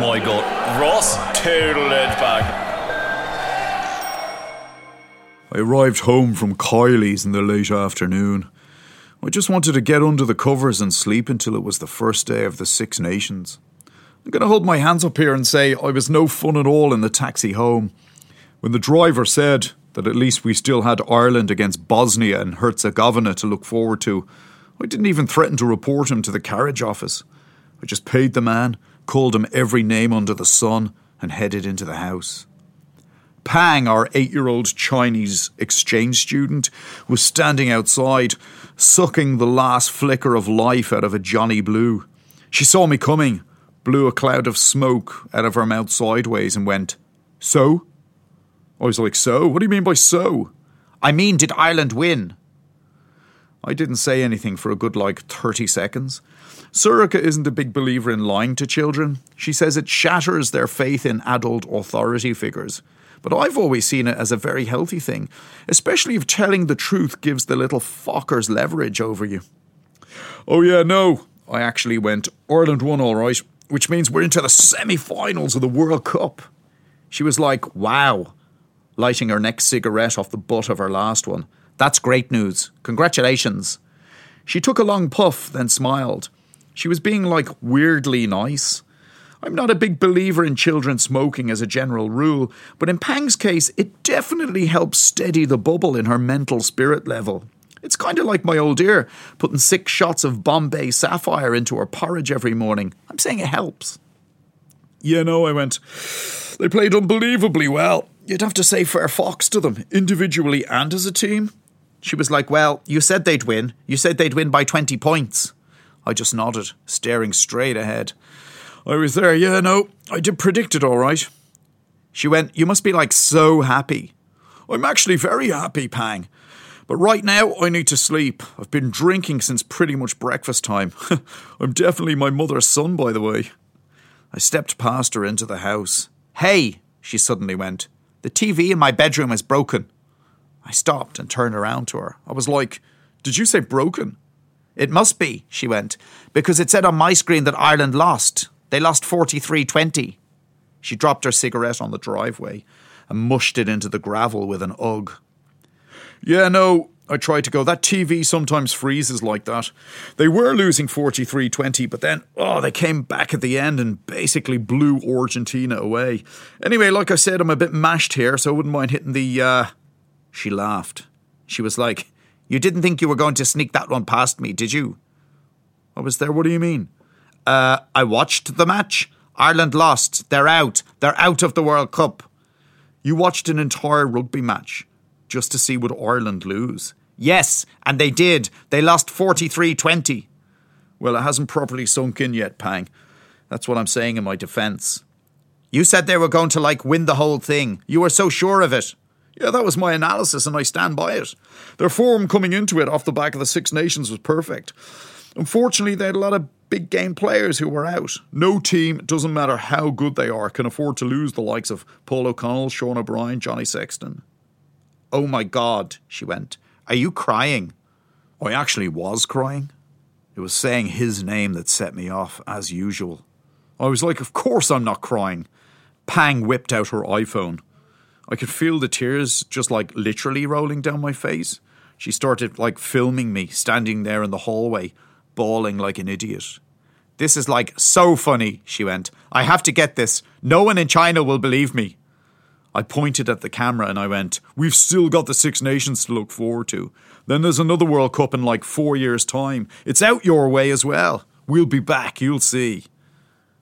My god. Ross total it back. I arrived home from Kylie's in the late afternoon. I just wanted to get under the covers and sleep until it was the first day of the Six Nations. I'm going to hold my hands up here and say I was no fun at all in the taxi home. When the driver said that at least we still had Ireland against Bosnia and Herzegovina to look forward to, I didn't even threaten to report him to the carriage office. I just paid the man, called him every name under the sun, and headed into the house. Pang, our eight year old Chinese exchange student, was standing outside, sucking the last flicker of life out of a Johnny Blue. She saw me coming, blew a cloud of smoke out of her mouth sideways, and went, So? I was like, So? What do you mean by so? I mean, did Ireland win? I didn't say anything for a good like 30 seconds. Sorcha isn't a big believer in lying to children. She says it shatters their faith in adult authority figures. But I've always seen it as a very healthy thing, especially if telling the truth gives the little fuckers leverage over you. Oh, yeah, no. I actually went, Ireland won all right, which means we're into the semi finals of the World Cup. She was like, wow, lighting her next cigarette off the butt of her last one. That's great news. Congratulations. She took a long puff, then smiled. She was being like weirdly nice. I'm not a big believer in children smoking as a general rule, but in Pang's case, it definitely helps steady the bubble in her mental spirit level. It's kind of like my old dear putting six shots of Bombay Sapphire into her porridge every morning. I'm saying it helps. Yeah, no, I went. They played unbelievably well. You'd have to say fair fox to them, individually and as a team. She was like, Well, you said they'd win. You said they'd win by 20 points. I just nodded, staring straight ahead. I was there, yeah, no, I did predict it all right. She went, You must be like so happy. I'm actually very happy, Pang. But right now, I need to sleep. I've been drinking since pretty much breakfast time. I'm definitely my mother's son, by the way. I stepped past her into the house. Hey, she suddenly went, the TV in my bedroom is broken. I stopped and turned around to her. I was like, Did you say broken? It must be, she went, because it said on my screen that Ireland lost. They lost 43 20. She dropped her cigarette on the driveway and mushed it into the gravel with an ugh. Yeah, no, I tried to go. That TV sometimes freezes like that. They were losing 43 20, but then, oh, they came back at the end and basically blew Argentina away. Anyway, like I said, I'm a bit mashed here, so I wouldn't mind hitting the. Uh... She laughed. She was like, You didn't think you were going to sneak that one past me, did you? I was there. What do you mean? Uh, I watched the match. Ireland lost. They're out. They're out of the World Cup. You watched an entire rugby match just to see would Ireland lose. Yes, and they did. They lost 43 20. Well, it hasn't properly sunk in yet, Pang. That's what I'm saying in my defence. You said they were going to, like, win the whole thing. You were so sure of it. Yeah, that was my analysis, and I stand by it. Their form coming into it off the back of the Six Nations was perfect. Unfortunately, they had a lot of big game players who were out. No team, doesn't matter how good they are, can afford to lose the likes of Paul O'Connell, Sean O'Brien, Johnny Sexton. Oh my God, she went. Are you crying? I actually was crying. It was saying his name that set me off, as usual. I was like, Of course I'm not crying. Pang whipped out her iPhone. I could feel the tears just like literally rolling down my face. She started like filming me standing there in the hallway, bawling like an idiot. This is like so funny, she went. I have to get this. No one in China will believe me. I pointed at the camera and I went, We've still got the Six Nations to look forward to. Then there's another World Cup in like four years' time. It's out your way as well. We'll be back, you'll see.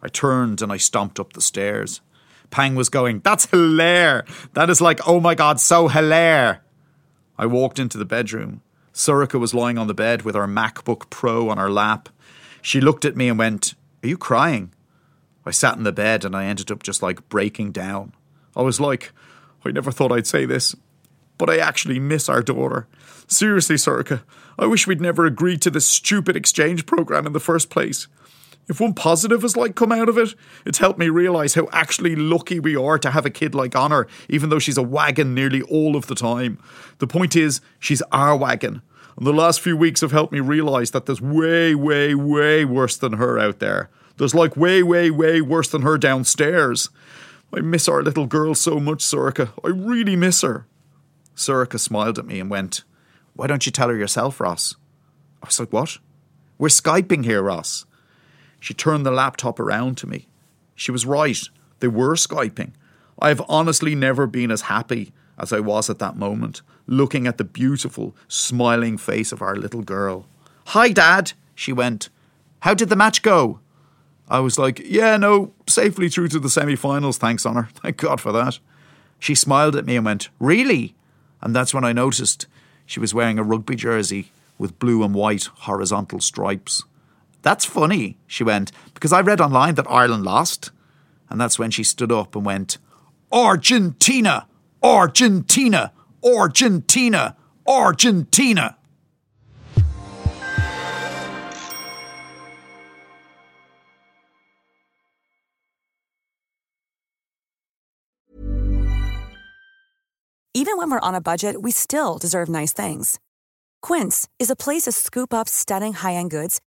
I turned and I stomped up the stairs. Pang was going, That's hilare. That is like, oh my god, so hilare. I walked into the bedroom. Sorcha was lying on the bed with her MacBook Pro on her lap. She looked at me and went, Are you crying? I sat in the bed and I ended up just like breaking down. I was like, I never thought I'd say this, but I actually miss our daughter. Seriously, Sorcha, I wish we'd never agreed to this stupid exchange program in the first place. If one positive has like come out of it, it's helped me realise how actually lucky we are to have a kid like Honor, even though she's a wagon nearly all of the time. The point is, she's our wagon. And the last few weeks have helped me realise that there's way, way, way worse than her out there. There's like way, way, way worse than her downstairs. I miss our little girl so much, Sorcha. I really miss her. Sorcha smiled at me and went, Why don't you tell her yourself, Ross? I was like, What? We're Skyping here, Ross. She turned the laptop around to me. She was right. They were Skyping. I have honestly never been as happy as I was at that moment, looking at the beautiful, smiling face of our little girl. Hi, Dad, she went. How did the match go? I was like, Yeah, no, safely through to the semi finals, thanks, Honor. Thank God for that. She smiled at me and went, Really? And that's when I noticed she was wearing a rugby jersey with blue and white horizontal stripes. That's funny, she went, because I read online that Ireland lost. And that's when she stood up and went, Argentina! Argentina! Argentina! Argentina! Even when we're on a budget, we still deserve nice things. Quince is a place to scoop up stunning high end goods